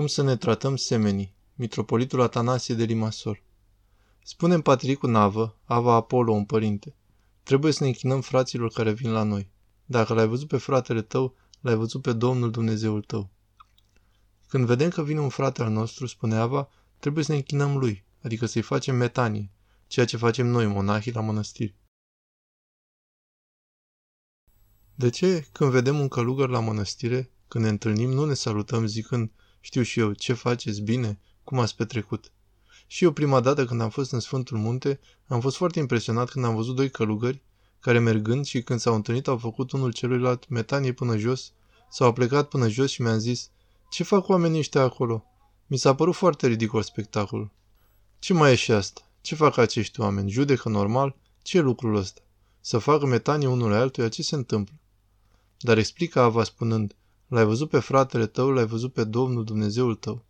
Cum să ne tratăm semenii? Mitropolitul Atanasie de Limasol. Spune în patricul Navă, Ava Apollo, un părinte. Trebuie să ne închinăm fraților care vin la noi. Dacă l-ai văzut pe fratele tău, l-ai văzut pe Domnul Dumnezeul tău. Când vedem că vine un frate al nostru, spune Ava, trebuie să ne închinăm lui, adică să-i facem metanie, ceea ce facem noi, monahii, la mănăstiri. De ce, când vedem un călugăr la mănăstire, când ne întâlnim, nu ne salutăm zicând, știu și eu, ce faceți, bine, cum ați petrecut? Și eu prima dată când am fost în Sfântul Munte, am fost foarte impresionat când am văzut doi călugări care mergând și când s-au întâlnit au făcut unul celuilalt metanie până jos, s-au plecat până jos și mi-am zis, ce fac oamenii ăștia acolo? Mi s-a părut foarte ridicol spectacolul. Ce mai e și asta? Ce fac acești oameni? Judecă normal? Ce e lucrul ăsta? Să facă metanie unul altuia? Ce se întâmplă? Dar explică Ava spunând, l-ai văzut pe fratele tău, l-ai văzut pe Domnul Dumnezeul tău.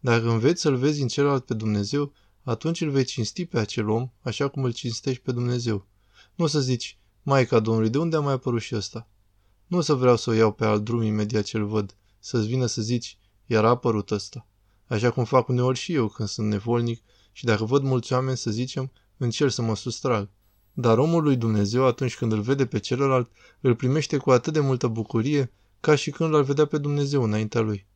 Dacă înveți să-L vezi în celălalt pe Dumnezeu, atunci îl vei cinsti pe acel om, așa cum îl cinstești pe Dumnezeu. Nu o să zici, Maica Domnului, de unde a mai apărut și ăsta? Nu o să vreau să o iau pe alt drum imediat ce-l văd, să-ți vină să zici, iar a apărut ăsta. Așa cum fac uneori și eu când sunt nevolnic și dacă văd mulți oameni, să zicem, încerc să mă sustrag. Dar omul lui Dumnezeu, atunci când îl vede pe celălalt, îl primește cu atât de multă bucurie, ca și când l-ar vedea pe Dumnezeu înaintea lui.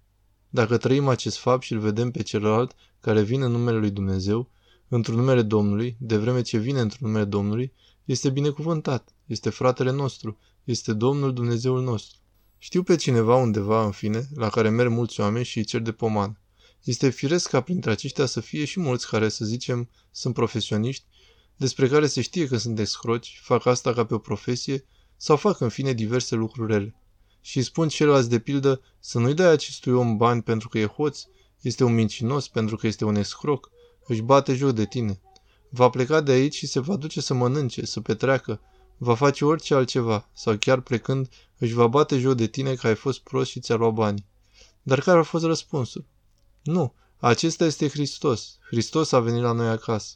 Dacă trăim acest fapt și îl vedem pe celălalt care vine în numele lui Dumnezeu, într-un numele Domnului, de vreme ce vine într-un numele Domnului, este binecuvântat, este fratele nostru, este Domnul Dumnezeul nostru. Știu pe cineva undeva, în fine, la care merg mulți oameni și îi cer de pomană. Este firesc ca printre aceștia să fie și mulți care, să zicem, sunt profesioniști, despre care se știe că sunt escroci, fac asta ca pe o profesie sau fac în fine diverse lucruri rele. Și îi spun celorlalți de pildă să nu-i dai acestui om bani pentru că e hoț, este un mincinos pentru că este un escroc, își bate joc de tine. Va pleca de aici și se va duce să mănânce, să petreacă, va face orice altceva, sau chiar plecând își va bate joc de tine că ai fost prost și ți-a luat bani. Dar care a fost răspunsul? Nu, acesta este Hristos. Hristos a venit la noi acasă.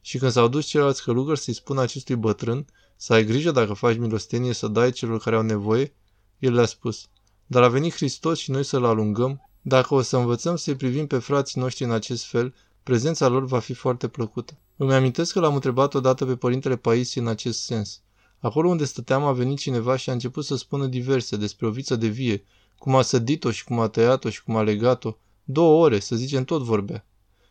Și când s-au dus ceilalți călugări să-i spună acestui bătrân să ai grijă dacă faci milostenie să dai celor care au nevoie, el le-a spus, dar a venit Hristos și noi să-L alungăm, dacă o să învățăm să-i privim pe frații noștri în acest fel, prezența lor va fi foarte plăcută. Îmi amintesc că l-am întrebat odată pe părintele Paisie în acest sens. Acolo unde stăteam a venit cineva și a început să spună diverse despre o viță de vie, cum a sădit-o și cum a tăiat-o și cum a legat-o. Două ore, să zicem, tot vorbea.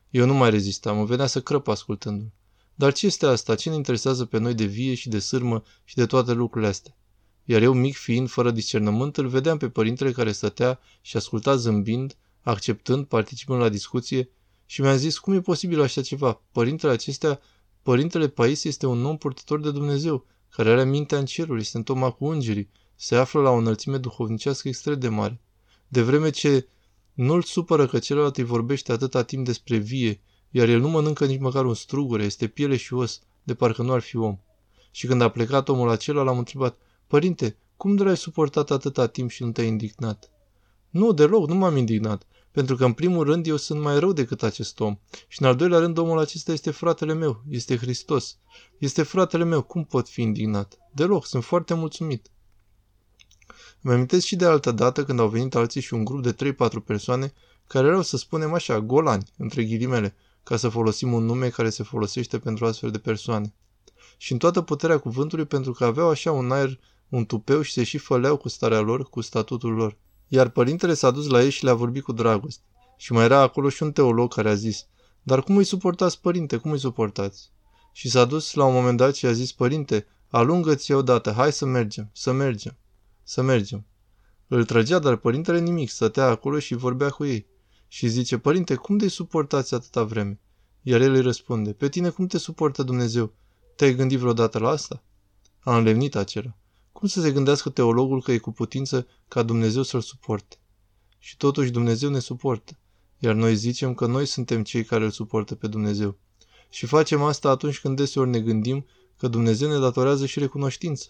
Eu nu mai rezistam, mă venea să crăp ascultându-l. Dar ce este asta? Ce ne interesează pe noi de vie și de sârmă și de toate lucrurile astea? Iar eu, mic fiind, fără discernământ, îl vedeam pe părintele care stătea și asculta zâmbind, acceptând, participând la discuție și mi-a zis, cum e posibil așa ceva? Părintele acestea, părintele Pais este un om purtător de Dumnezeu, care are mintea în cerul, este în toma cu îngerii, se află la o înălțime duhovnicească extrem de mare. De vreme ce nu-l supără că celălalt îi vorbește atâta timp despre vie, iar el nu mănâncă nici măcar un strugure, este piele și os, de parcă nu ar fi om. Și când a plecat omul acela, l-am întrebat, Părinte, cum de ai suportat atâta timp și nu te-ai indignat? Nu, deloc, nu m-am indignat, pentru că în primul rând eu sunt mai rău decât acest om și în al doilea rând omul acesta este fratele meu, este Hristos. Este fratele meu, cum pot fi indignat? Deloc, sunt foarte mulțumit. Îmi amintesc și de altă dată când au venit alții și un grup de 3-4 persoane care erau, să spunem așa, golani, între ghilimele, ca să folosim un nume care se folosește pentru astfel de persoane. Și în toată puterea cuvântului pentru că aveau așa un aer un tupeu și se și făleau cu starea lor, cu statutul lor. Iar părintele s-a dus la ei și le-a vorbit cu dragoste. Și mai era acolo și un teolog care a zis, dar cum îi suportați, părinte, cum îi suportați? Și s-a dus la un moment dat și a zis, părinte, alungă-ți odată, hai să mergem, să mergem, să mergem. Îl trăgea, dar părintele nimic, stătea acolo și vorbea cu ei. Și zice, părinte, cum de suportați atâta vreme? Iar el îi răspunde, pe tine cum te suportă Dumnezeu? Te-ai gândit vreodată la asta? A înlemnit acela. Cum să se gândească teologul că e cu putință ca Dumnezeu să-l suporte? Și totuși Dumnezeu ne suportă, iar noi zicem că noi suntem cei care îl suportă pe Dumnezeu. Și facem asta atunci când deseori ne gândim că Dumnezeu ne datorează și recunoștință.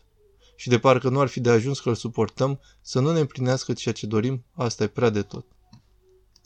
Și de parcă nu ar fi de ajuns că îl suportăm, să nu ne împlinească ceea ce dorim, asta e prea de tot.